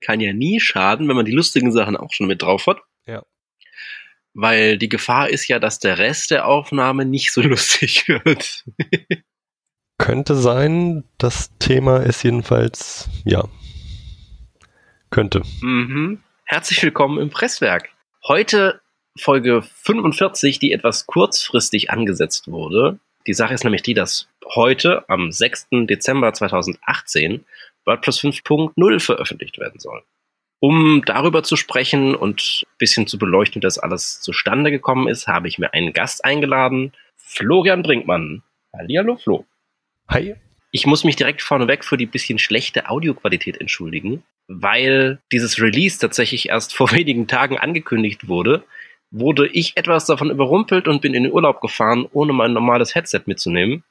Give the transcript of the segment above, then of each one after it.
kann ja nie schaden, wenn man die lustigen Sachen auch schon mit drauf hat. Ja. Weil die Gefahr ist ja, dass der Rest der Aufnahme nicht so lustig wird. Könnte sein. Das Thema ist jedenfalls, ja. Könnte. Mhm. Herzlich willkommen im Presswerk. Heute Folge 45, die etwas kurzfristig angesetzt wurde. Die Sache ist nämlich die, dass heute am 6. Dezember 2018 WordPress 5.0 veröffentlicht werden soll. Um darüber zu sprechen und ein bisschen zu beleuchten, wie das alles zustande gekommen ist, habe ich mir einen Gast eingeladen, Florian Brinkmann. Hallihallo, Flo. Hi. Ich muss mich direkt vorneweg für die bisschen schlechte Audioqualität entschuldigen, weil dieses Release tatsächlich erst vor wenigen Tagen angekündigt wurde, wurde ich etwas davon überrumpelt und bin in den Urlaub gefahren, ohne mein normales Headset mitzunehmen.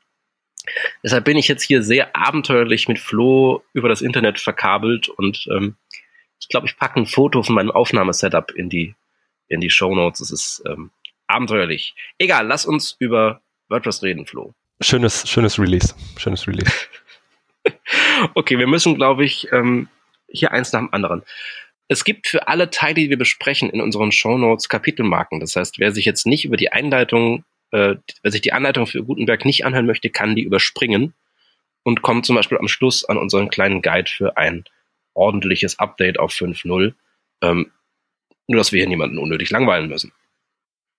Deshalb bin ich jetzt hier sehr abenteuerlich mit Flo über das Internet verkabelt und ähm, ich glaube, ich packe ein Foto von meinem Aufnahmesetup in die, in die Show Notes. Es ist ähm, abenteuerlich. Egal, lass uns über WordPress reden, Flo. Schönes, schönes Release. Schönes Release. okay, wir müssen, glaube ich, ähm, hier eins nach dem anderen. Es gibt für alle Teile, die wir besprechen, in unseren Show Notes Kapitelmarken. Das heißt, wer sich jetzt nicht über die Einleitung, äh, wer sich die Anleitung für Gutenberg nicht anhören möchte, kann die überspringen und kommt zum Beispiel am Schluss an unseren kleinen Guide für ein ordentliches Update auf 5.0. Ähm, nur, dass wir hier niemanden unnötig langweilen müssen.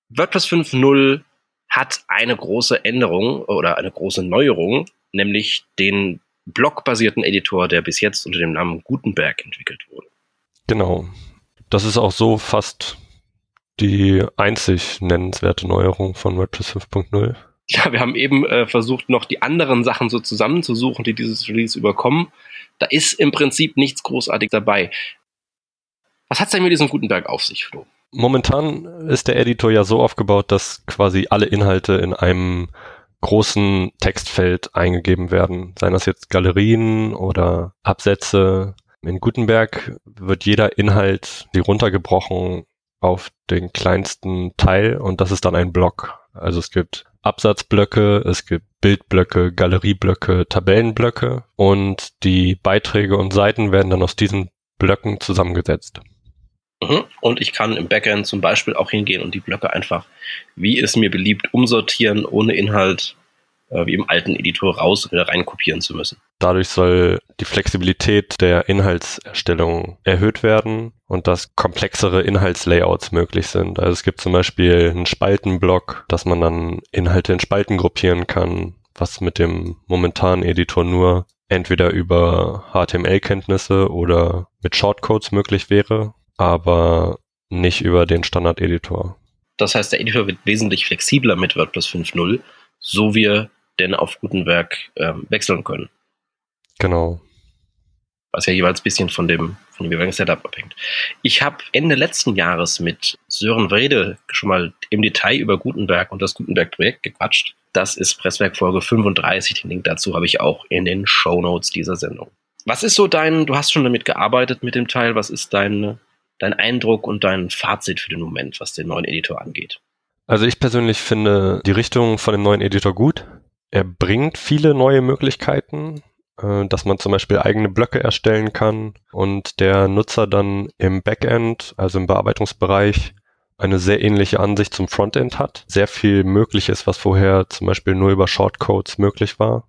WordPress 5.0 hat eine große Änderung oder eine große Neuerung, nämlich den blockbasierten Editor, der bis jetzt unter dem Namen Gutenberg entwickelt wurde. Genau. Das ist auch so fast die einzig nennenswerte Neuerung von WordPress 5.0. Ja, wir haben eben äh, versucht, noch die anderen Sachen so zusammenzusuchen, die dieses Release überkommen. Da ist im Prinzip nichts großartig dabei. Was hat es denn mit diesem Gutenberg auf sich, Flo? Momentan ist der Editor ja so aufgebaut, dass quasi alle Inhalte in einem großen Textfeld eingegeben werden. Seien das jetzt Galerien oder Absätze in Gutenberg wird jeder Inhalt runtergebrochen auf den kleinsten Teil und das ist dann ein Block. Also es gibt Absatzblöcke, es gibt Bildblöcke, Galerieblöcke, Tabellenblöcke und die Beiträge und Seiten werden dann aus diesen Blöcken zusammengesetzt. Mhm. Und ich kann im Backend zum Beispiel auch hingehen und die Blöcke einfach, wie es mir beliebt, umsortieren, ohne Inhalt wie im alten Editor raus und wieder rein kopieren zu müssen. Dadurch soll die Flexibilität der Inhaltserstellung erhöht werden und dass komplexere Inhaltslayouts möglich sind. Also es gibt zum Beispiel einen Spaltenblock, dass man dann Inhalte in Spalten gruppieren kann, was mit dem momentanen Editor nur entweder über HTML-Kenntnisse oder mit Shortcodes möglich wäre, aber nicht über den Standard-Editor. Das heißt, der Editor wird wesentlich flexibler mit WordPress 5.0, so wie denn auf Gutenberg ähm, wechseln können. Genau. Was ja jeweils ein bisschen von dem, von dem jeweiligen Setup abhängt. Ich habe Ende letzten Jahres mit Sören Wrede schon mal im Detail über Gutenberg und das Gutenberg-Projekt gequatscht. Das ist Presswerk Folge 35. Den Link dazu habe ich auch in den Show Notes dieser Sendung. Was ist so dein, du hast schon damit gearbeitet mit dem Teil, was ist dein, dein Eindruck und dein Fazit für den Moment, was den neuen Editor angeht? Also ich persönlich finde die Richtung von dem neuen Editor gut. Er bringt viele neue Möglichkeiten, äh, dass man zum Beispiel eigene Blöcke erstellen kann und der Nutzer dann im Backend, also im Bearbeitungsbereich, eine sehr ähnliche Ansicht zum Frontend hat. Sehr viel möglich ist, was vorher zum Beispiel nur über Shortcodes möglich war.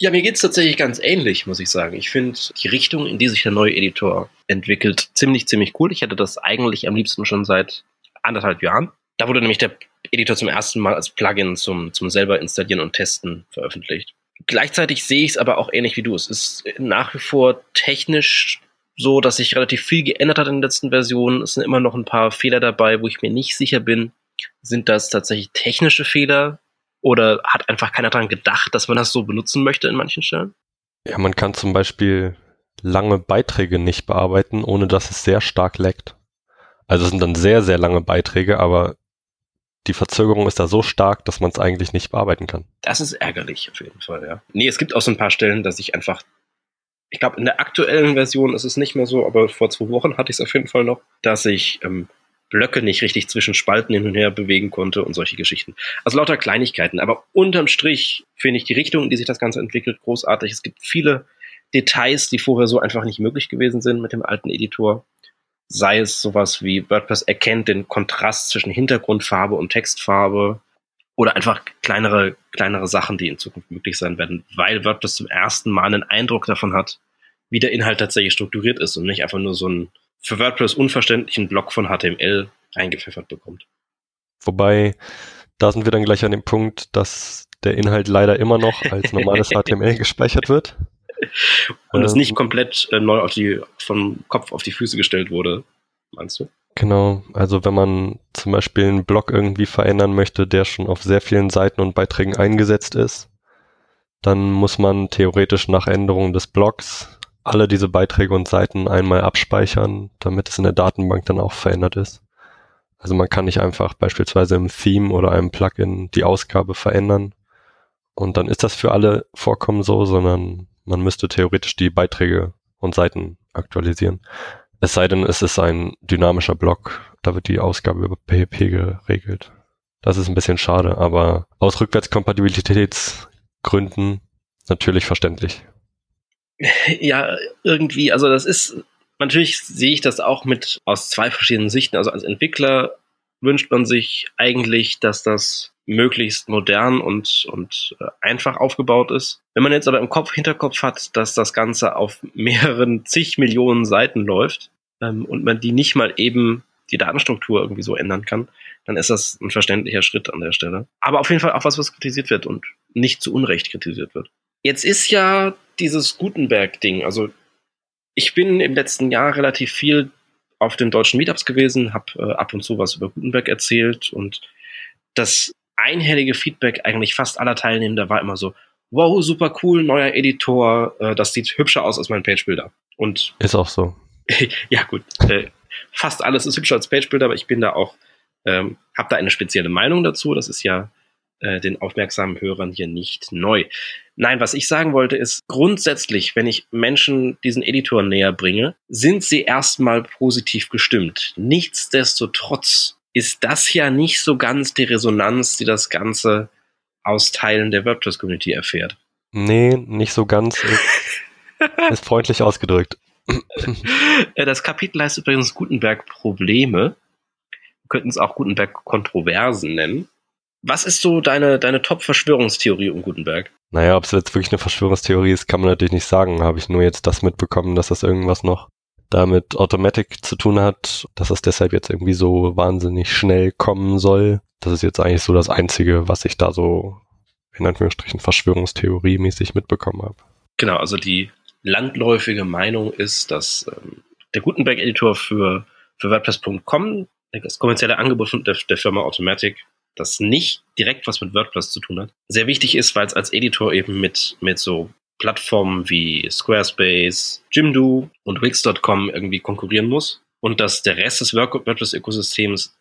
Ja, mir geht's tatsächlich ganz ähnlich, muss ich sagen. Ich finde die Richtung, in die sich der neue Editor entwickelt, ziemlich, ziemlich cool. Ich hätte das eigentlich am liebsten schon seit anderthalb Jahren. Da wurde nämlich der Editor zum ersten Mal als Plugin zum, zum selber installieren und testen veröffentlicht. Gleichzeitig sehe ich es aber auch ähnlich wie du. Es ist nach wie vor technisch so, dass sich relativ viel geändert hat in den letzten Versionen. Es sind immer noch ein paar Fehler dabei, wo ich mir nicht sicher bin, sind das tatsächlich technische Fehler oder hat einfach keiner daran gedacht, dass man das so benutzen möchte in manchen Stellen? Ja, man kann zum Beispiel lange Beiträge nicht bearbeiten, ohne dass es sehr stark leckt. Also es sind dann sehr, sehr lange Beiträge, aber die Verzögerung ist da so stark, dass man es eigentlich nicht bearbeiten kann. Das ist ärgerlich auf jeden Fall, ja. Nee, es gibt auch so ein paar Stellen, dass ich einfach, ich glaube, in der aktuellen Version ist es nicht mehr so, aber vor zwei Wochen hatte ich es auf jeden Fall noch, dass ich ähm, Blöcke nicht richtig zwischen Spalten hin und her bewegen konnte und solche Geschichten. Also lauter Kleinigkeiten, aber unterm Strich finde ich die Richtung, in die sich das Ganze entwickelt, großartig. Es gibt viele Details, die vorher so einfach nicht möglich gewesen sind mit dem alten Editor. Sei es sowas wie WordPress erkennt den Kontrast zwischen Hintergrundfarbe und Textfarbe oder einfach kleinere, kleinere Sachen, die in Zukunft möglich sein werden, weil WordPress zum ersten Mal einen Eindruck davon hat, wie der Inhalt tatsächlich strukturiert ist und nicht einfach nur so einen für WordPress unverständlichen Block von HTML eingepfeffert bekommt. Wobei, da sind wir dann gleich an dem Punkt, dass der Inhalt leider immer noch als normales HTML gespeichert wird. Und es ähm, nicht komplett äh, neu auf die, vom Kopf auf die Füße gestellt wurde, meinst du? Genau, also wenn man zum Beispiel einen Blog irgendwie verändern möchte, der schon auf sehr vielen Seiten und Beiträgen eingesetzt ist, dann muss man theoretisch nach Änderung des Blogs alle diese Beiträge und Seiten einmal abspeichern, damit es in der Datenbank dann auch verändert ist. Also man kann nicht einfach beispielsweise im Theme oder einem Plugin die Ausgabe verändern und dann ist das für alle Vorkommen so, sondern man müsste theoretisch die Beiträge und Seiten aktualisieren. Es sei denn, es ist ein dynamischer Block, da wird die Ausgabe über PHP geregelt. Das ist ein bisschen schade, aber aus Rückwärtskompatibilitätsgründen natürlich verständlich. Ja, irgendwie, also das ist Natürlich sehe ich das auch mit aus zwei verschiedenen Sichten. Also als Entwickler wünscht man sich eigentlich, dass das möglichst modern und, und äh, einfach aufgebaut ist. Wenn man jetzt aber im Kopf, Hinterkopf hat, dass das Ganze auf mehreren zig Millionen Seiten läuft ähm, und man die nicht mal eben die Datenstruktur irgendwie so ändern kann, dann ist das ein verständlicher Schritt an der Stelle. Aber auf jeden Fall auch was, was kritisiert wird und nicht zu Unrecht kritisiert wird. Jetzt ist ja dieses Gutenberg-Ding, also ich bin im letzten Jahr relativ viel auf den deutschen Meetups gewesen, habe äh, ab und zu was über Gutenberg erzählt und das einhellige Feedback eigentlich fast aller Teilnehmender war immer so, wow, super cool, neuer Editor, äh, das sieht hübscher aus als mein Pagebilder. Und ist auch so. ja gut, äh, fast alles ist hübscher als Pagebilder, aber ich bin da auch, ähm, habe da eine spezielle Meinung dazu. Das ist ja äh, den aufmerksamen Hörern hier nicht neu. Nein, was ich sagen wollte ist, grundsätzlich, wenn ich Menschen diesen Editor näher bringe, sind sie erstmal positiv gestimmt. Nichtsdestotrotz ist das ja nicht so ganz die Resonanz, die das Ganze aus Teilen der WordPress-Community erfährt. Nee, nicht so ganz. ist freundlich ausgedrückt. Äh, das Kapitel heißt übrigens Gutenberg-Probleme. Wir könnten es auch Gutenberg-Kontroversen nennen. Was ist so deine, deine Top-Verschwörungstheorie um Gutenberg? Naja, ob es jetzt wirklich eine Verschwörungstheorie ist, kann man natürlich nicht sagen. Habe ich nur jetzt das mitbekommen, dass das irgendwas noch damit Automatic zu tun hat, dass es deshalb jetzt irgendwie so wahnsinnig schnell kommen soll. Das ist jetzt eigentlich so das Einzige, was ich da so in Anführungsstrichen Verschwörungstheorie-mäßig mitbekommen habe. Genau, also die landläufige Meinung ist, dass ähm, der Gutenberg-Editor für, für WordPress.com, das kommerzielle Angebot der, der Firma Automatic, das nicht direkt was mit WordPress zu tun hat, sehr wichtig ist, weil es als Editor eben mit, mit so Plattformen wie Squarespace, Jimdo und Wix.com irgendwie konkurrieren muss. Und dass der Rest des WordPress-Ökosystems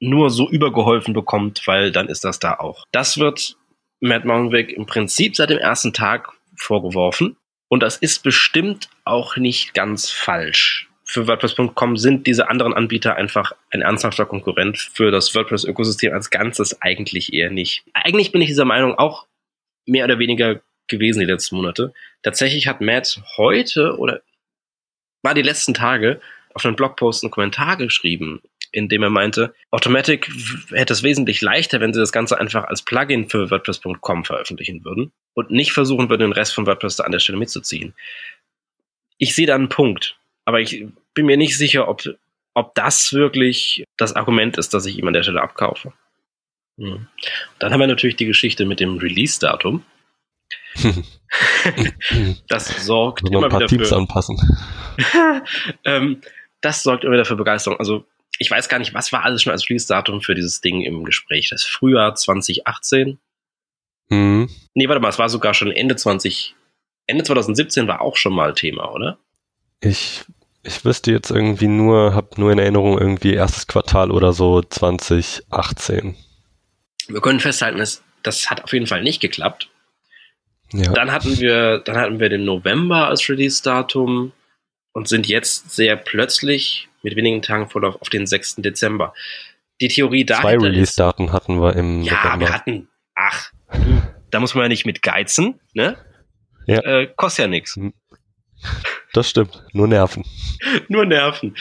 nur so übergeholfen bekommt, weil dann ist das da auch. Das wird Matt Mountainweg im Prinzip seit dem ersten Tag vorgeworfen. Und das ist bestimmt auch nicht ganz falsch für WordPress.com sind diese anderen Anbieter einfach ein ernsthafter Konkurrent für das WordPress-Ökosystem als Ganzes eigentlich eher nicht. Eigentlich bin ich dieser Meinung auch mehr oder weniger gewesen die letzten Monate. Tatsächlich hat Matt heute oder war die letzten Tage auf einem Blogpost einen Kommentar geschrieben, in dem er meinte, Automatic hätte es wesentlich leichter, wenn sie das Ganze einfach als Plugin für WordPress.com veröffentlichen würden und nicht versuchen würden, den Rest von WordPress da an der Stelle mitzuziehen. Ich sehe da einen Punkt, aber ich bin mir nicht sicher, ob, ob das wirklich das Argument ist, dass ich ihm an der Stelle abkaufe. Hm. Dann haben wir natürlich die Geschichte mit dem Release-Datum. das sorgt immer wieder Teams für anpassen. ähm, das sorgt immer wieder für Begeisterung. Also ich weiß gar nicht, was war alles schon als Release-Datum für dieses Ding im Gespräch. Das Frühjahr 2018. Mhm. Nee, warte mal, es war sogar schon Ende 20, Ende 2017 war auch schon mal Thema, oder? Ich ich wüsste jetzt irgendwie nur, habe nur in Erinnerung irgendwie erstes Quartal oder so 2018. Wir können festhalten, das, das hat auf jeden Fall nicht geklappt. Ja. Dann hatten wir, dann hatten wir den November als Release-Datum und sind jetzt sehr plötzlich mit wenigen Tagen Vorlauf auf den 6. Dezember. Die Theorie da Zwei Release-Daten hatten wir im Ja, November. wir hatten, ach, da muss man ja nicht mit geizen, ne? Ja. Äh, kostet ja nichts. Das stimmt. Nur Nerven. Nur Nerven.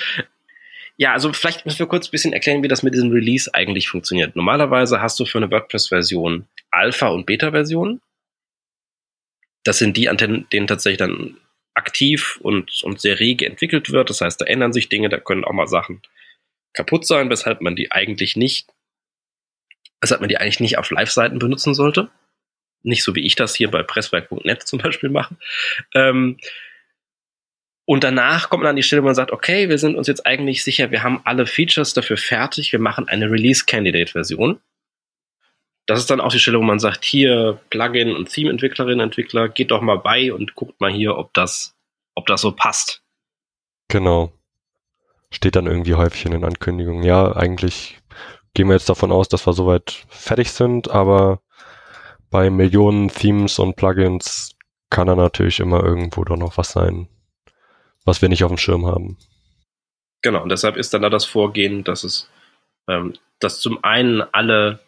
Ja, also vielleicht müssen wir kurz ein bisschen erklären, wie das mit diesem Release eigentlich funktioniert. Normalerweise hast du für eine WordPress-Version Alpha- und Beta-Versionen. Das sind die, an denen tatsächlich dann aktiv und, und sehr rege entwickelt wird. Das heißt, da ändern sich Dinge, da können auch mal Sachen kaputt sein, weshalb man die eigentlich nicht, weshalb man die eigentlich nicht auf Live-Seiten benutzen sollte. Nicht so wie ich das hier bei presswerk.net zum Beispiel mache. Ähm, und danach kommt man an die Stelle, wo man sagt, okay, wir sind uns jetzt eigentlich sicher, wir haben alle Features dafür fertig, wir machen eine Release-Candidate-Version. Das ist dann auch die Stelle, wo man sagt, hier Plugin und Theme-Entwicklerin, Entwickler, geht doch mal bei und guckt mal hier, ob das, ob das so passt. Genau. Steht dann irgendwie häufig in den Ankündigungen. Ja, eigentlich gehen wir jetzt davon aus, dass wir soweit fertig sind, aber bei Millionen Themes und Plugins kann da natürlich immer irgendwo doch noch was sein, was wir nicht auf dem Schirm haben. Genau, und deshalb ist dann da das Vorgehen, dass es, ähm, dass zum einen alle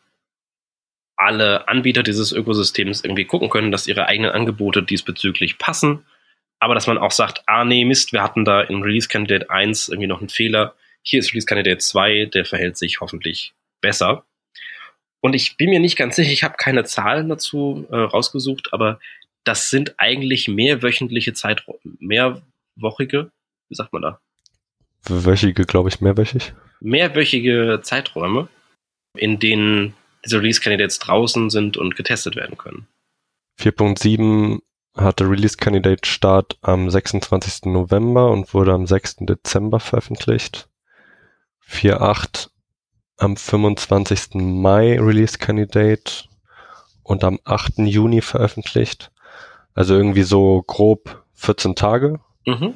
alle Anbieter dieses Ökosystems irgendwie gucken können, dass ihre eigenen Angebote diesbezüglich passen. Aber dass man auch sagt, ah nee, Mist, wir hatten da in Release Candidate 1 irgendwie noch einen Fehler. Hier ist Release Candidate 2, der verhält sich hoffentlich besser. Und ich bin mir nicht ganz sicher, ich habe keine Zahlen dazu äh, rausgesucht, aber das sind eigentlich mehrwöchentliche Zeiträume, mehrwochige, wie sagt man da? Wöchige, glaube ich, mehrwöchig. Mehrwöchige Zeiträume, in denen diese Release-Candidates draußen sind und getestet werden können. 4.7 hatte Release-Candidate Start am 26. November und wurde am 6. Dezember veröffentlicht. 4.8 am 25. Mai Release-Candidate und am 8. Juni veröffentlicht. Also irgendwie so grob 14 Tage. Mhm.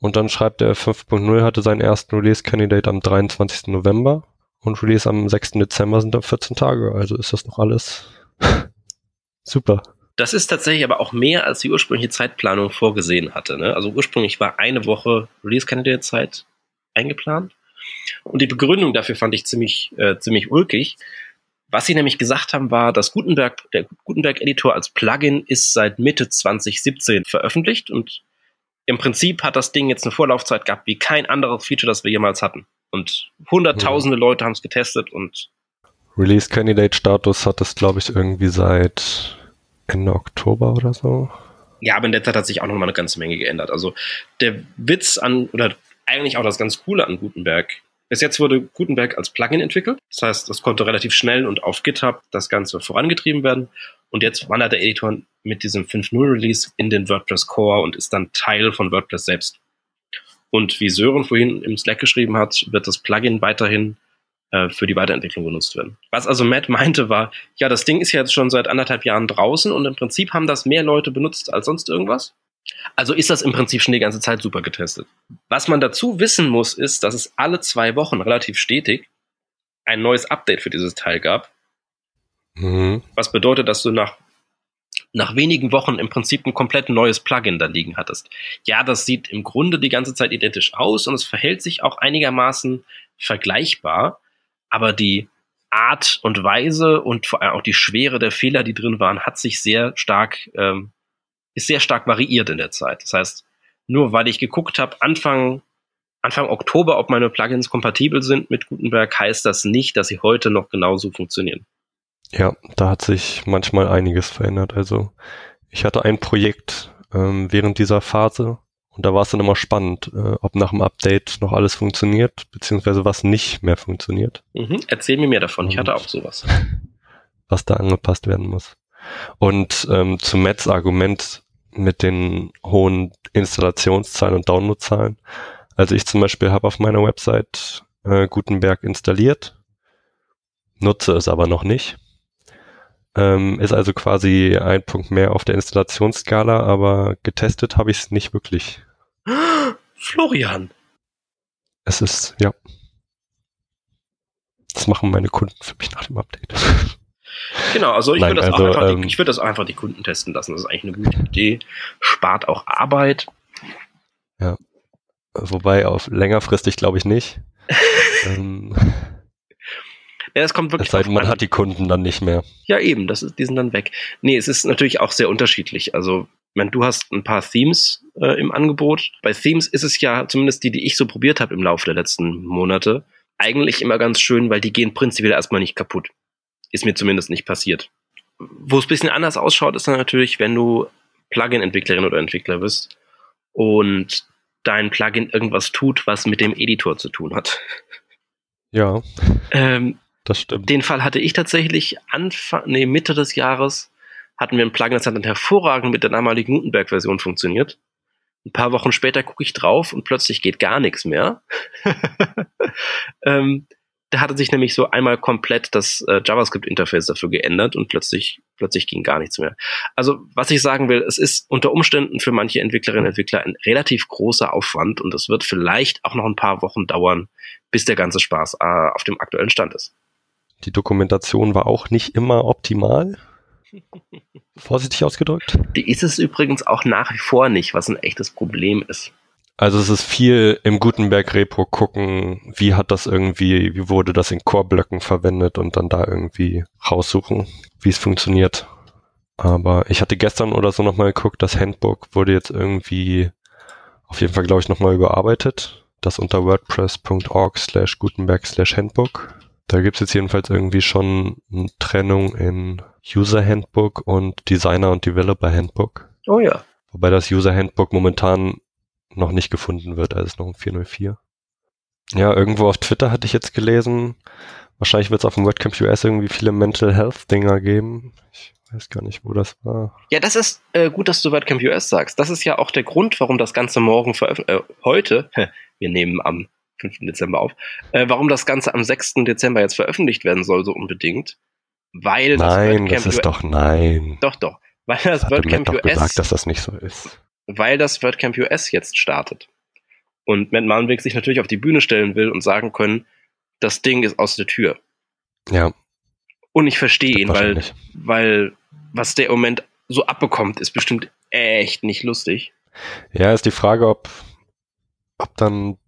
Und dann schreibt er 5.0 hatte seinen ersten Release-Candidate am 23. November und Release am 6. Dezember sind dann 14 Tage. Also ist das noch alles super. Das ist tatsächlich aber auch mehr, als die ursprüngliche Zeitplanung vorgesehen hatte. Ne? Also ursprünglich war eine Woche Release-Candidate-Zeit eingeplant. Und die Begründung dafür fand ich ziemlich, äh, ziemlich ulkig. Was sie nämlich gesagt haben, war, dass Gutenberg, der Gutenberg-Editor als Plugin ist seit Mitte 2017 veröffentlicht und im Prinzip hat das Ding jetzt eine Vorlaufzeit gehabt wie kein anderes Feature, das wir jemals hatten. Und hunderttausende mhm. Leute haben es getestet und Release Candidate Status hat es, glaube ich, irgendwie seit Ende Oktober oder so. Ja, aber in der Zeit hat sich auch noch mal eine ganze Menge geändert. Also der Witz an, oder eigentlich auch das ganz Coole an Gutenberg. Bis jetzt wurde Gutenberg als Plugin entwickelt. Das heißt, das konnte relativ schnell und auf GitHub das Ganze vorangetrieben werden. Und jetzt wandert der Editor mit diesem 5.0 Release in den WordPress Core und ist dann Teil von WordPress selbst. Und wie Sören vorhin im Slack geschrieben hat, wird das Plugin weiterhin äh, für die Weiterentwicklung genutzt werden. Was also Matt meinte war, ja, das Ding ist ja jetzt schon seit anderthalb Jahren draußen und im Prinzip haben das mehr Leute benutzt als sonst irgendwas. Also ist das im Prinzip schon die ganze Zeit super getestet. Was man dazu wissen muss, ist, dass es alle zwei Wochen relativ stetig ein neues Update für dieses Teil gab. Mhm. Was bedeutet, dass du nach nach wenigen Wochen im Prinzip ein komplett neues Plugin da liegen hattest. Ja, das sieht im Grunde die ganze Zeit identisch aus und es verhält sich auch einigermaßen vergleichbar, aber die Art und Weise und vor allem auch die Schwere der Fehler, die drin waren, hat sich sehr stark, ähm, ist sehr stark variiert in der Zeit. Das heißt, nur weil ich geguckt habe, Anfang, Anfang Oktober, ob meine Plugins kompatibel sind mit Gutenberg, heißt das nicht, dass sie heute noch genauso funktionieren. Ja, da hat sich manchmal einiges verändert. Also ich hatte ein Projekt ähm, während dieser Phase und da war es dann immer spannend, äh, ob nach dem Update noch alles funktioniert, beziehungsweise was nicht mehr funktioniert. Mhm. Erzähl mir mehr davon, und ich hatte auch sowas. Was da angepasst werden muss. Und ähm, zu Mets Argument mit den hohen Installationszahlen und Downloadzahlen. Also ich zum Beispiel habe auf meiner Website äh, Gutenberg installiert, nutze es aber noch nicht ähm, ist also quasi ein Punkt mehr auf der Installationsskala, aber getestet habe ich es nicht wirklich. Florian. Es ist, ja. Das machen meine Kunden für mich nach dem Update. Genau, also ich würde das, also, auch ähm, würd das einfach die Kunden testen lassen. Das ist eigentlich eine gute Idee. Spart auch Arbeit. Ja. Wobei auf längerfristig glaube ich nicht. ähm, ja, es kommt wirklich. Es sei denn, man an. hat die Kunden dann nicht mehr. Ja, eben, das ist, die sind dann weg. Nee, es ist natürlich auch sehr unterschiedlich. Also meine, du hast ein paar Themes äh, im Angebot. Bei Themes ist es ja, zumindest die, die ich so probiert habe im Laufe der letzten Monate, eigentlich immer ganz schön, weil die gehen prinzipiell erstmal nicht kaputt. Ist mir zumindest nicht passiert. Wo es ein bisschen anders ausschaut, ist dann natürlich, wenn du Plugin-Entwicklerin oder Entwickler bist und dein Plugin irgendwas tut, was mit dem Editor zu tun hat. Ja. Ähm, das stimmt. Den Fall hatte ich tatsächlich Anfang, nee, Mitte des Jahres hatten wir ein Plugin, das hat dann hervorragend mit der damaligen Gutenberg-Version funktioniert. Ein paar Wochen später gucke ich drauf und plötzlich geht gar nichts mehr. ähm, da hatte sich nämlich so einmal komplett das äh, JavaScript-Interface dafür geändert und plötzlich, plötzlich ging gar nichts mehr. Also, was ich sagen will, es ist unter Umständen für manche Entwicklerinnen und Entwickler ein relativ großer Aufwand und es wird vielleicht auch noch ein paar Wochen dauern, bis der ganze Spaß äh, auf dem aktuellen Stand ist. Die Dokumentation war auch nicht immer optimal. Vorsichtig ausgedrückt. Die ist es übrigens auch nach wie vor nicht, was ein echtes Problem ist. Also es ist viel im Gutenberg-Repo gucken, wie hat das irgendwie, wie wurde das in Core-Blöcken verwendet und dann da irgendwie raussuchen, wie es funktioniert. Aber ich hatte gestern oder so nochmal geguckt, das Handbook wurde jetzt irgendwie auf jeden Fall, glaube ich, nochmal überarbeitet. Das unter wordpress.org slash Gutenberg slash Handbook. Da gibt's jetzt jedenfalls irgendwie schon eine Trennung in User Handbook und Designer und Developer Handbook. Oh ja. Wobei das User Handbook momentan noch nicht gefunden wird, also ist noch ein 404. Ja, irgendwo auf Twitter hatte ich jetzt gelesen, wahrscheinlich wird es auf dem WordCamp US irgendwie viele Mental Health Dinger geben. Ich weiß gar nicht, wo das war. Ja, das ist äh, gut, dass du WordCamp US sagst. Das ist ja auch der Grund, warum das Ganze morgen veröffentlicht, äh, heute, wir nehmen am 5. Dezember auf, äh, warum das Ganze am 6. Dezember jetzt veröffentlicht werden soll, so unbedingt. Weil das nein, WordCamp das ist doch nein. Doch, doch. Weil das, das WordCamp US. gesagt, dass das nicht so ist weil das WordCamp US jetzt startet. Und Matt Malmweg sich natürlich auf die Bühne stellen will und sagen können, das Ding ist aus der Tür. Ja. Und ich verstehe ihn, weil, weil was der im Moment so abbekommt, ist bestimmt echt nicht lustig. Ja, ist die Frage, ob, ob dann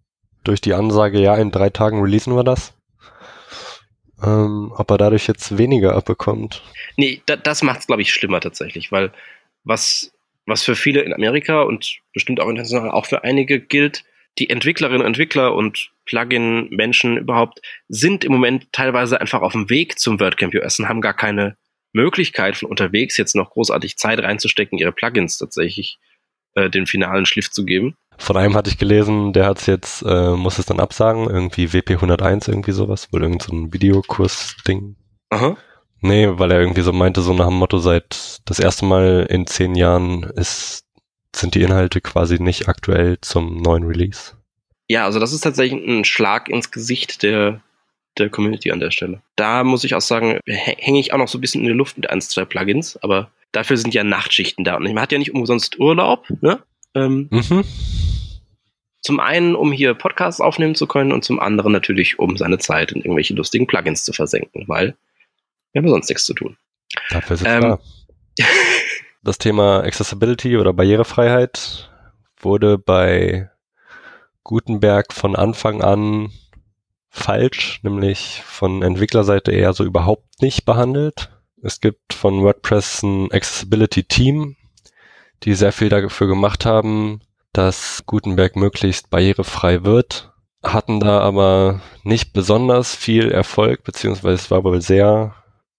durch die Ansage, ja, in drei Tagen releasen wir das, ähm, ob er dadurch jetzt weniger abbekommt. Nee, da, das macht es, glaube ich, schlimmer tatsächlich, weil was was für viele in Amerika und bestimmt auch international auch für einige gilt, die Entwicklerinnen und Entwickler und Plugin-Menschen überhaupt sind im Moment teilweise einfach auf dem Weg zum WordCamp US und haben gar keine Möglichkeit von unterwegs jetzt noch großartig Zeit reinzustecken, ihre Plugins tatsächlich äh, den finalen Schliff zu geben. Von einem hatte ich gelesen, der hat es jetzt, äh, muss es dann absagen, irgendwie WP101, irgendwie sowas, wohl irgend so ein Videokurs-Ding. Aha. Nee, weil er irgendwie so meinte, so nach dem Motto, seit das erste Mal in zehn Jahren ist, sind die Inhalte quasi nicht aktuell zum neuen Release. Ja, also das ist tatsächlich ein Schlag ins Gesicht der, der Community an der Stelle. Da muss ich auch sagen, hänge ich auch noch so ein bisschen in der Luft mit eins, zwei Plugins, aber dafür sind ja Nachtschichten da. Und man hat ja nicht umsonst Urlaub, ne? Ähm, mhm. Zum einen, um hier Podcasts aufnehmen zu können und zum anderen natürlich, um seine Zeit in irgendwelche lustigen Plugins zu versenken, weil wir haben sonst nichts zu tun. Dafür ist ähm, klar. Das Thema Accessibility oder Barrierefreiheit wurde bei Gutenberg von Anfang an falsch, nämlich von Entwicklerseite eher so überhaupt nicht behandelt. Es gibt von WordPress ein Accessibility Team, die sehr viel dafür gemacht haben, dass Gutenberg möglichst barrierefrei wird, hatten da aber nicht besonders viel Erfolg, beziehungsweise es war wohl sehr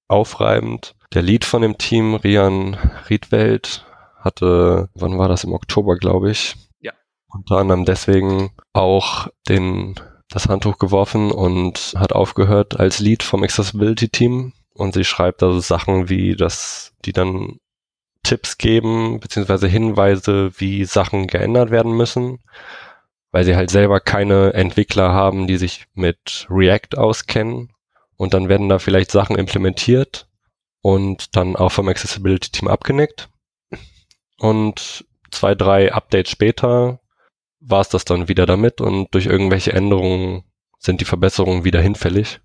aufreibend. Der Lead von dem Team, Rian Riedwelt, hatte, wann war das? Im Oktober, glaube ich. Ja. Unter anderem deswegen auch den, das Handtuch geworfen und hat aufgehört als Lead vom Accessibility Team. Und sie schreibt also Sachen wie, dass die dann Tipps geben, beziehungsweise Hinweise, wie Sachen geändert werden müssen, weil sie halt selber keine Entwickler haben, die sich mit React auskennen und dann werden da vielleicht Sachen implementiert und dann auch vom Accessibility Team abgenickt. Und zwei, drei Updates später war es das dann wieder damit und durch irgendwelche Änderungen sind die Verbesserungen wieder hinfällig.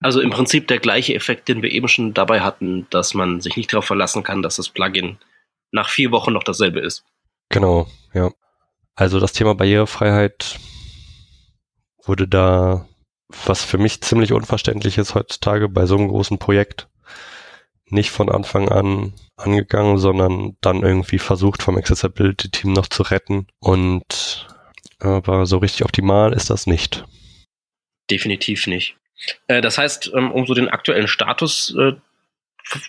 Also im Prinzip der gleiche Effekt, den wir eben schon dabei hatten, dass man sich nicht darauf verlassen kann, dass das Plugin nach vier Wochen noch dasselbe ist. Genau, ja. Also das Thema Barrierefreiheit wurde da was für mich ziemlich unverständlich ist heutzutage bei so einem großen Projekt, nicht von Anfang an angegangen, sondern dann irgendwie versucht vom Accessibility-Team noch zu retten. Und aber so richtig optimal ist das nicht. Definitiv nicht. Äh, das heißt, ähm, um so den aktuellen Status äh,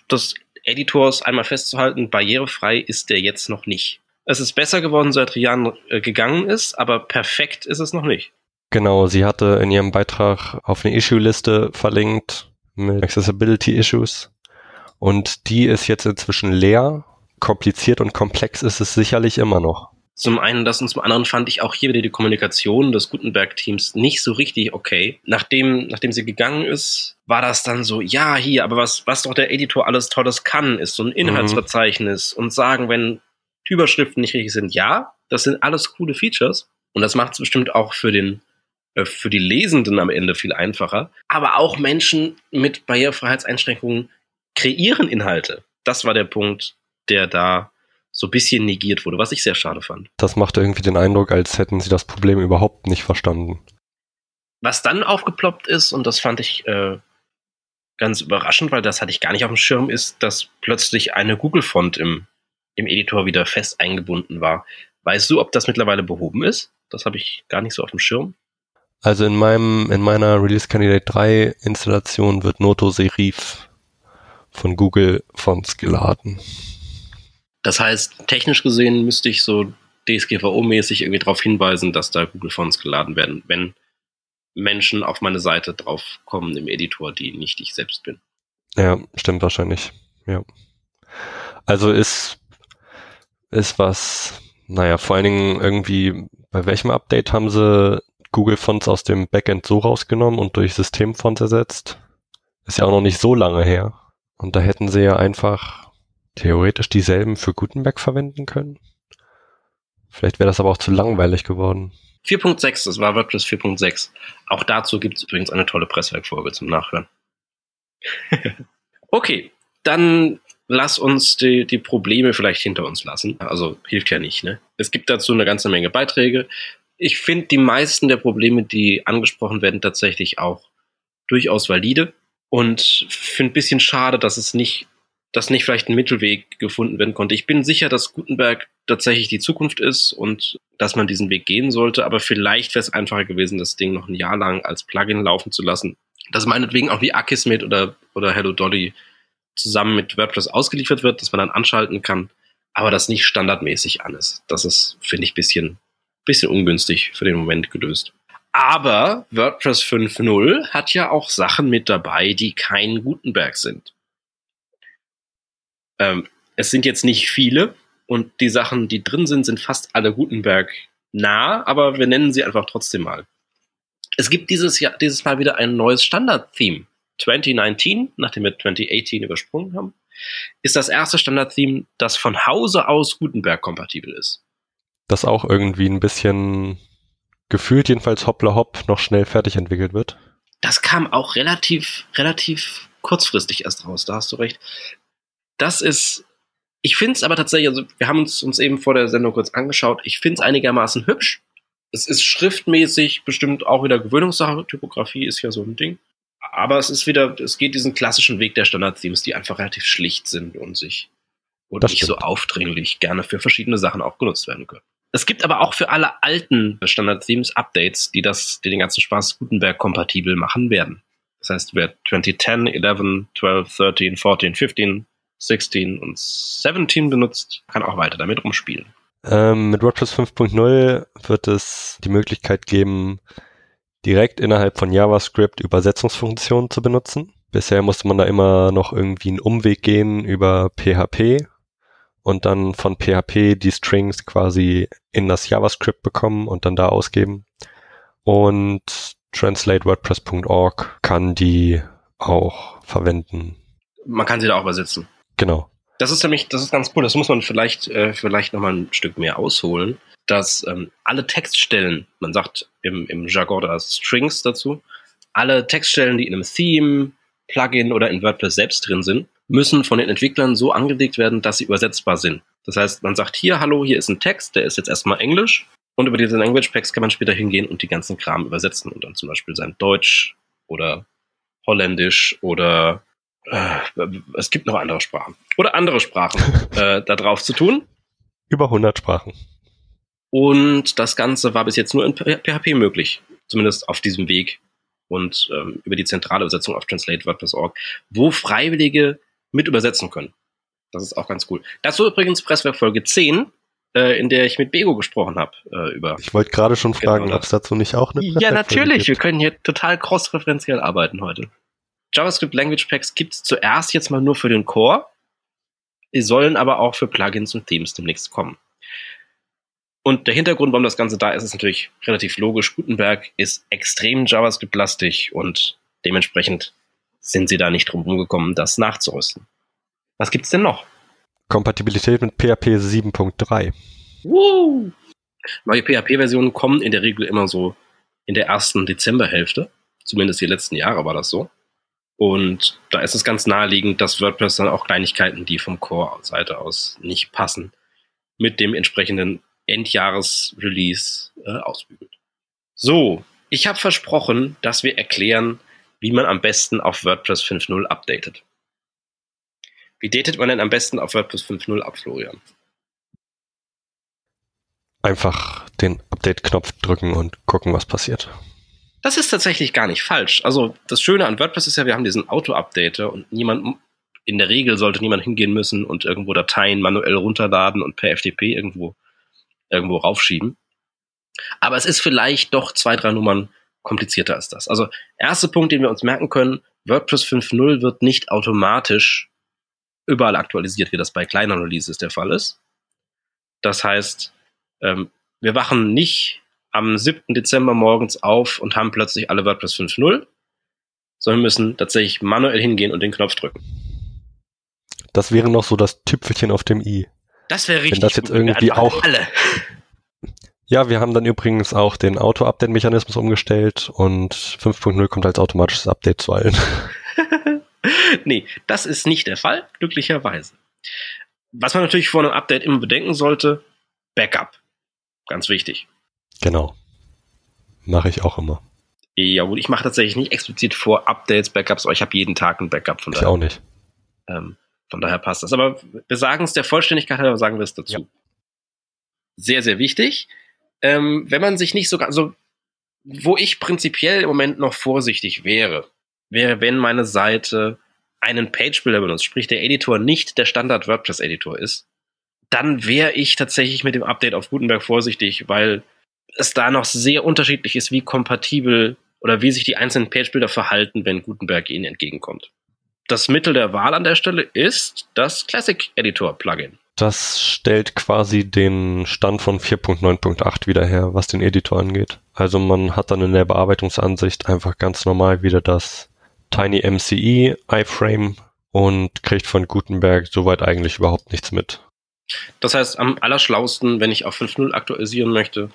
des Editors einmal festzuhalten, barrierefrei ist der jetzt noch nicht. Es ist besser geworden, seit Rian äh, gegangen ist, aber perfekt ist es noch nicht. Genau, sie hatte in ihrem Beitrag auf eine Issue-Liste verlinkt mit Accessibility Issues und die ist jetzt inzwischen leer. Kompliziert und komplex ist es sicherlich immer noch. Zum einen das und zum anderen fand ich auch hier wieder die Kommunikation des Gutenberg-Teams nicht so richtig okay. Nachdem, nachdem sie gegangen ist, war das dann so, ja, hier, aber was, was doch der Editor alles Tolles kann, ist so ein Inhaltsverzeichnis mhm. und sagen, wenn Überschriften nicht richtig sind, ja, das sind alles coole Features. Und das macht es bestimmt auch für den äh, für die Lesenden am Ende viel einfacher. Aber auch Menschen mit Barrierefreiheitseinschränkungen kreieren Inhalte. Das war der Punkt, der da so ein bisschen negiert wurde, was ich sehr schade fand. Das macht irgendwie den Eindruck, als hätten sie das Problem überhaupt nicht verstanden. Was dann aufgeploppt ist, und das fand ich äh, ganz überraschend, weil das hatte ich gar nicht auf dem Schirm, ist, dass plötzlich eine Google-Font im, im Editor wieder fest eingebunden war. Weißt du, ob das mittlerweile behoben ist? Das habe ich gar nicht so auf dem Schirm. Also in meinem, in meiner Release Candidate 3 Installation wird Noto Serif von Google Fonts geladen. Das heißt, technisch gesehen müsste ich so DSGVO-mäßig irgendwie darauf hinweisen, dass da Google Fonts geladen werden, wenn Menschen auf meine Seite drauf kommen im Editor, die nicht ich selbst bin. Ja, stimmt wahrscheinlich. Ja. Also ist, ist was, naja, vor allen Dingen irgendwie, bei welchem Update haben sie Google Fonts aus dem Backend so rausgenommen und durch Systemfonts ersetzt? Ist ja auch noch nicht so lange her. Und da hätten sie ja einfach theoretisch dieselben für Gutenberg verwenden können. Vielleicht wäre das aber auch zu langweilig geworden. 4.6, das war WordPress 4.6. Auch dazu gibt es übrigens eine tolle Presswerkfolge zum Nachhören. okay, dann lass uns die, die Probleme vielleicht hinter uns lassen. Also hilft ja nicht. Ne? Es gibt dazu eine ganze Menge Beiträge. Ich finde die meisten der Probleme, die angesprochen werden, tatsächlich auch durchaus valide und finde ein bisschen schade, dass es nicht dass nicht vielleicht ein Mittelweg gefunden werden konnte. Ich bin sicher, dass Gutenberg tatsächlich die Zukunft ist und dass man diesen Weg gehen sollte, aber vielleicht wäre es einfacher gewesen, das Ding noch ein Jahr lang als Plugin laufen zu lassen. Dass meinetwegen auch wie Akismet oder, oder Hello Dolly zusammen mit WordPress ausgeliefert wird, dass man dann anschalten kann, aber das nicht standardmäßig an ist. Das ist, finde ich, bisschen, bisschen ungünstig für den Moment gelöst. Aber WordPress 5.0 hat ja auch Sachen mit dabei, die kein Gutenberg sind. Ähm, es sind jetzt nicht viele und die Sachen, die drin sind, sind fast alle Gutenberg nah, aber wir nennen sie einfach trotzdem mal. Es gibt dieses Jahr, dieses Mal wieder ein neues Standard-Theme. 2019, nachdem wir 2018 übersprungen haben, ist das erste Standard-Theme, das von Hause aus Gutenberg-kompatibel ist. Das auch irgendwie ein bisschen gefühlt jedenfalls hoppla hopp noch schnell fertig entwickelt wird. Das kam auch relativ, relativ kurzfristig erst raus, da hast du recht das ist, ich finde es aber tatsächlich, also wir haben uns, uns eben vor der Sendung kurz angeschaut, ich finde es einigermaßen hübsch. Es ist schriftmäßig bestimmt auch wieder Gewöhnungssache, Typografie ist ja so ein Ding. Aber es ist wieder, es geht diesen klassischen Weg der Standard-Themes, die einfach relativ schlicht sind und sich und nicht so aufdringlich gerne für verschiedene Sachen auch genutzt werden können. Es gibt aber auch für alle alten Standard-Themes Updates, die das, die den ganzen Spaß Gutenberg kompatibel machen werden. Das heißt, wer 2010, 11, 12, 13, 14, 15 16 und 17 benutzt, kann auch weiter damit rumspielen. Ähm, mit WordPress 5.0 wird es die Möglichkeit geben, direkt innerhalb von JavaScript Übersetzungsfunktionen zu benutzen. Bisher musste man da immer noch irgendwie einen Umweg gehen über PHP und dann von PHP die Strings quasi in das JavaScript bekommen und dann da ausgeben. Und translatewordpress.org kann die auch verwenden. Man kann sie da auch übersetzen. Genau. Das ist nämlich, das ist ganz cool. Das muss man vielleicht, äh, vielleicht nochmal ein Stück mehr ausholen, dass ähm, alle Textstellen, man sagt im, im Jargon da Strings dazu, alle Textstellen, die in einem Theme, Plugin oder in WordPress selbst drin sind, müssen von den Entwicklern so angelegt werden, dass sie übersetzbar sind. Das heißt, man sagt hier, hallo, hier ist ein Text, der ist jetzt erstmal Englisch und über diese Language Packs kann man später hingehen und die ganzen Kram übersetzen und dann zum Beispiel sein Deutsch oder Holländisch oder äh, es gibt noch andere Sprachen. Oder andere Sprachen äh, da drauf zu tun. Über 100 Sprachen. Und das Ganze war bis jetzt nur in PHP möglich. Zumindest auf diesem Weg. Und ähm, über die zentrale Übersetzung auf translate.wordpress.org, wo Freiwillige mit übersetzen können. Das ist auch ganz cool. Dazu übrigens Presswerk Folge 10, äh, in der ich mit Bego gesprochen habe äh, über. Ich wollte gerade schon fragen, genau ob es dazu nicht auch eine Ja, natürlich. Wir können hier total cross-referenziell arbeiten heute. JavaScript Language Packs gibt es zuerst jetzt mal nur für den Core. Die sollen aber auch für Plugins und Themes demnächst kommen. Und der Hintergrund, warum das Ganze da ist, ist natürlich relativ logisch. Gutenberg ist extrem JavaScript-lastig und dementsprechend sind sie da nicht drum rumgekommen, das nachzurüsten. Was gibt's denn noch? Kompatibilität mit PHP 7.3. Woo! Neue PHP-Versionen kommen in der Regel immer so in der ersten Dezemberhälfte. Zumindest die letzten Jahre war das so. Und da ist es ganz naheliegend, dass WordPress dann auch Kleinigkeiten, die vom Core-Seite aus nicht passen, mit dem entsprechenden Endjahres-Release äh, ausbügelt. So, ich habe versprochen, dass wir erklären, wie man am besten auf WordPress 5.0 updatet. Wie datet man denn am besten auf WordPress 5.0 ab, Florian? Einfach den Update-Knopf drücken und gucken, was passiert. Das ist tatsächlich gar nicht falsch. Also das Schöne an WordPress ist ja, wir haben diesen Auto-Updater und niemand, in der Regel sollte niemand hingehen müssen und irgendwo Dateien manuell runterladen und per FTP irgendwo, irgendwo raufschieben. Aber es ist vielleicht doch zwei, drei Nummern komplizierter als das. Also erster Punkt, den wir uns merken können, WordPress 5.0 wird nicht automatisch überall aktualisiert, wie das bei kleineren Releases der Fall ist. Das heißt, ähm, wir wachen nicht am 7. Dezember morgens auf und haben plötzlich alle WordPress 5.0, sondern müssen tatsächlich manuell hingehen und den Knopf drücken. Das wäre noch so das Tüpfelchen auf dem i. Das wäre richtig. Wenn das jetzt irgendwie auch alle. Ja, wir haben dann übrigens auch den Auto-Update-Mechanismus umgestellt und 5.0 kommt als automatisches Update zu allen. nee, das ist nicht der Fall, glücklicherweise. Was man natürlich vor einem Update immer bedenken sollte, Backup. Ganz wichtig. Genau. Mache ich auch immer. Ja, gut, ich mache tatsächlich nicht explizit vor Updates, Backups, aber ich habe jeden Tag ein Backup von daher. Ich auch nicht. Ähm, von daher passt das. Aber wir sagen es der Vollständigkeit halber, sagen wir es dazu. Ja. Sehr, sehr wichtig. Ähm, wenn man sich nicht so ganz, also wo ich prinzipiell im Moment noch vorsichtig wäre, wäre, wenn meine Seite einen Page-Builder benutzt, sprich der Editor nicht der Standard WordPress-Editor ist, dann wäre ich tatsächlich mit dem Update auf Gutenberg vorsichtig, weil es da noch sehr unterschiedlich ist, wie kompatibel oder wie sich die einzelnen Page-Builder verhalten, wenn Gutenberg ihnen entgegenkommt. Das Mittel der Wahl an der Stelle ist das Classic Editor Plugin. Das stellt quasi den Stand von 4.9.8 wieder her, was den Editor angeht. Also man hat dann in der Bearbeitungsansicht einfach ganz normal wieder das Tiny MCE iFrame und kriegt von Gutenberg soweit eigentlich überhaupt nichts mit. Das heißt, am allerschlausten, wenn ich auf 5.0 aktualisieren möchte,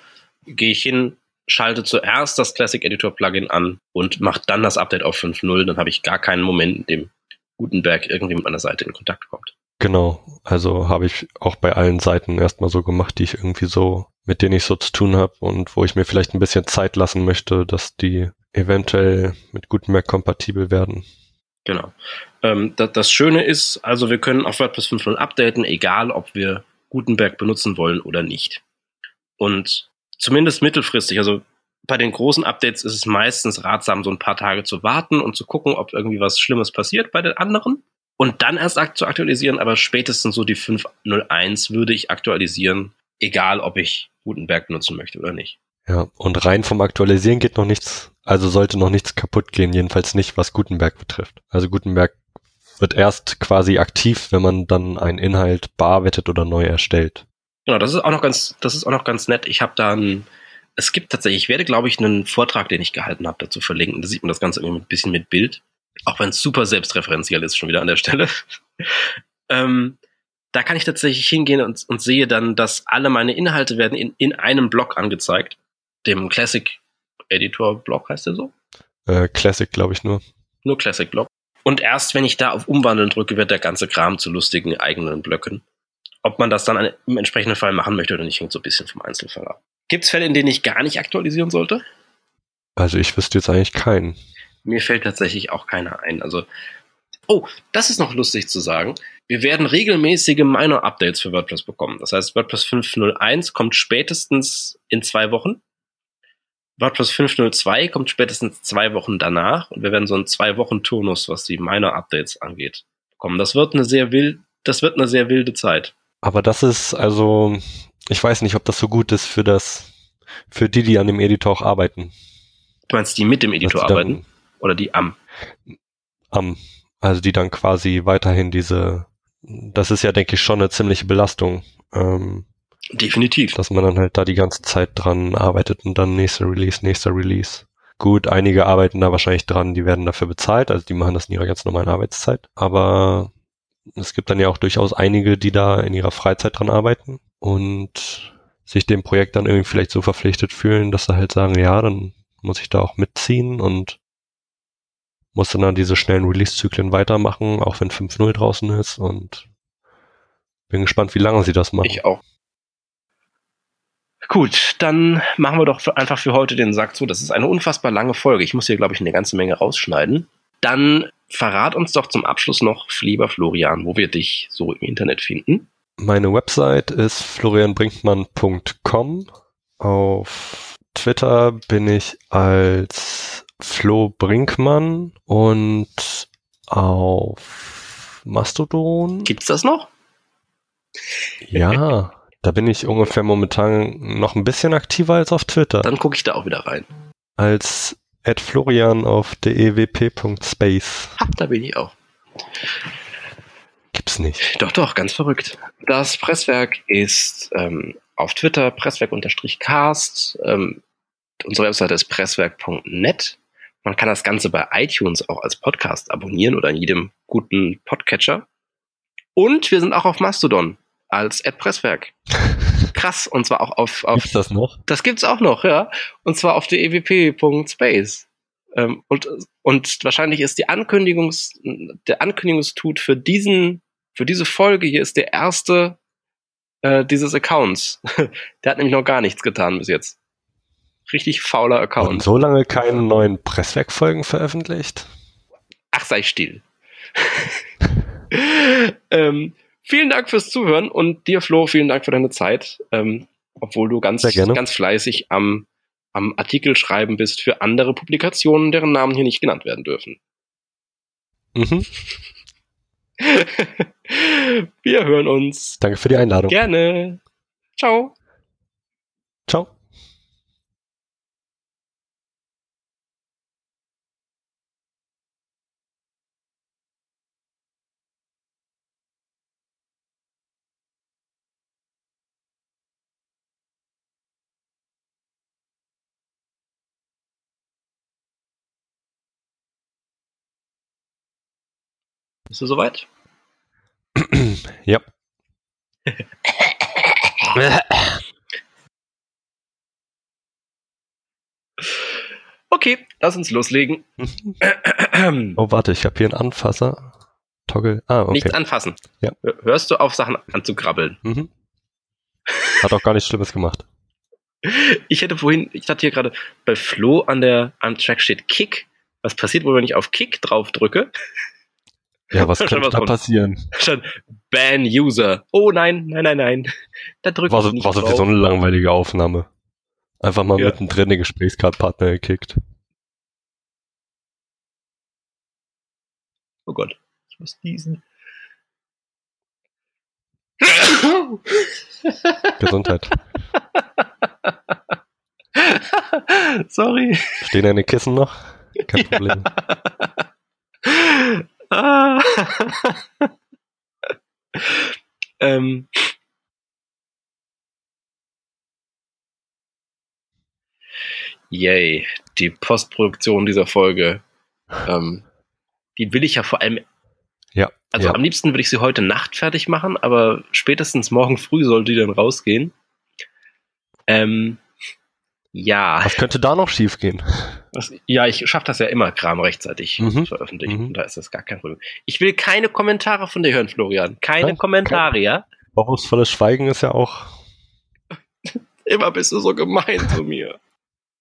gehe ich hin, schalte zuerst das Classic Editor Plugin an und mache dann das Update auf 5.0. Dann habe ich gar keinen Moment, in dem Gutenberg irgendwie mit meiner Seite in Kontakt kommt. Genau, also habe ich auch bei allen Seiten erstmal so gemacht, die ich irgendwie so, mit denen ich so zu tun habe und wo ich mir vielleicht ein bisschen Zeit lassen möchte, dass die eventuell mit Gutenberg kompatibel werden. Genau. Ähm, das, das, Schöne ist, also wir können auf WordPress 5.0 updaten, egal ob wir Gutenberg benutzen wollen oder nicht. Und zumindest mittelfristig, also bei den großen Updates ist es meistens ratsam, so ein paar Tage zu warten und zu gucken, ob irgendwie was Schlimmes passiert bei den anderen. Und dann erst zu aktualisieren, aber spätestens so die 5.01 würde ich aktualisieren, egal ob ich Gutenberg benutzen möchte oder nicht. Ja, und rein vom Aktualisieren geht noch nichts, also sollte noch nichts kaputt gehen, jedenfalls nicht, was Gutenberg betrifft. Also Gutenberg wird erst quasi aktiv, wenn man dann einen Inhalt bearbeitet oder neu erstellt. Genau, das ist auch noch ganz, das ist auch noch ganz nett. Ich habe da ein, es gibt tatsächlich, ich werde, glaube ich, einen Vortrag, den ich gehalten habe, dazu verlinken. Da sieht man das Ganze irgendwie ein bisschen mit Bild. Auch wenn es super selbstreferenziell ist, schon wieder an der Stelle. ähm, da kann ich tatsächlich hingehen und, und sehe dann, dass alle meine Inhalte werden in, in einem Blog angezeigt dem Classic Editor Blog heißt der so? Äh, Classic, glaube ich nur. Nur Classic Blog. Und erst wenn ich da auf Umwandeln drücke, wird der ganze Kram zu lustigen eigenen Blöcken. Ob man das dann im entsprechenden Fall machen möchte oder nicht, hängt so ein bisschen vom Einzelfall ab. Gibt es Fälle, in denen ich gar nicht aktualisieren sollte? Also ich wüsste jetzt eigentlich keinen. Mir fällt tatsächlich auch keiner ein. Also Oh, das ist noch lustig zu sagen. Wir werden regelmäßige Minor-Updates für WordPress bekommen. Das heißt, WordPress 5.01 kommt spätestens in zwei Wochen. WordPress 5.02 kommt spätestens zwei Wochen danach und wir werden so einen zwei Wochen Turnus, was die Minor-Updates angeht, bekommen. Das wird eine sehr wild, das wird eine sehr wilde Zeit. Aber das ist also, ich weiß nicht, ob das so gut ist für das, für die, die an dem Editor auch arbeiten. Du meinst die mit dem Editor arbeiten? Oder die am? Am. Also die dann quasi weiterhin diese, das ist ja, denke ich, schon eine ziemliche Belastung. Ähm, Definitiv. Dass man dann halt da die ganze Zeit dran arbeitet und dann nächster Release, nächster Release. Gut, einige arbeiten da wahrscheinlich dran, die werden dafür bezahlt, also die machen das in ihrer ganz normalen Arbeitszeit. Aber es gibt dann ja auch durchaus einige, die da in ihrer Freizeit dran arbeiten und sich dem Projekt dann irgendwie vielleicht so verpflichtet fühlen, dass sie halt sagen, ja, dann muss ich da auch mitziehen und muss dann, dann diese schnellen Release-Zyklen weitermachen, auch wenn 5.0 draußen ist und bin gespannt, wie lange sie das machen. Ich auch. Gut, dann machen wir doch einfach für heute den Sack zu. Das ist eine unfassbar lange Folge. Ich muss hier, glaube ich, eine ganze Menge rausschneiden. Dann verrat uns doch zum Abschluss noch, lieber Florian, wo wir dich so im Internet finden. Meine Website ist florianbrinkmann.com. Auf Twitter bin ich als Flo Brinkmann und auf Mastodon. Gibt's das noch? Ja, da bin ich ungefähr momentan noch ein bisschen aktiver als auf Twitter. Dann gucke ich da auch wieder rein. Als Florian auf dewp.space. Ha, da bin ich auch. Gibt's nicht. Doch, doch, ganz verrückt. Das Presswerk ist ähm, auf Twitter presswerk-cast. Ähm, unsere Webseite ist presswerk.net. Man kann das Ganze bei iTunes auch als Podcast abonnieren oder in jedem guten Podcatcher. Und wir sind auch auf Mastodon als Presswerk. Krass, und zwar auch auf, auf. Gibt's das noch? Das gibt's auch noch, ja. Und zwar auf der ewp.space. Ähm, und, und wahrscheinlich ist die Ankündigungs, der Ankündigungstut für diesen, für diese Folge hier ist der erste äh, dieses Accounts. der hat nämlich noch gar nichts getan bis jetzt. Richtig fauler Account. Und so lange keine neuen Presswerkfolgen veröffentlicht? Ach, sei still. ähm, vielen Dank fürs Zuhören und dir, Flo, vielen Dank für deine Zeit. Ähm, obwohl du ganz, ganz fleißig am, am Artikel schreiben bist für andere Publikationen, deren Namen hier nicht genannt werden dürfen. Mhm. Wir hören uns. Danke für die Einladung. Gerne. Ciao. Ciao. Bist du soweit? ja. okay, lass uns loslegen. oh, warte, ich habe hier einen Anfasser. Toggle. Ah, okay. Nichts anfassen. Ja. Hörst du auf, Sachen anzukrabbeln? Mhm. Hat auch gar nichts Schlimmes gemacht. Ich hätte vorhin, ich dachte hier gerade, bei Flo an der am Track steht Kick. Was passiert wohl, wenn ich auf Kick drauf drücke? Ja, was könnte da passieren? Schon Ban User. Oh nein, nein, nein, nein. Da drückt war so, War so eine langweilige Aufnahme. Einfach mal ja. mittendrin den Gesprächskartpartner gekickt. Oh Gott, ich muss diesen. Gesundheit. Sorry. Stehen deine Kissen noch? Kein Problem. Ah. ähm. Yay, die Postproduktion dieser Folge. Ähm, die will ich ja vor allem. Ja. Also ja. am liebsten würde ich sie heute Nacht fertig machen, aber spätestens morgen früh sollte die dann rausgehen. Ähm, ja. Was könnte da noch schiefgehen? ja, ich schaffe das ja immer, Kram rechtzeitig mhm. zu veröffentlichen. Mhm. Da ist das gar kein Problem. Ich will keine Kommentare von dir hören, Florian. Keine Nein, Kommentare, kein, ja? Vorwurfsvolles Schweigen ist ja auch. immer bist du so gemein zu mir.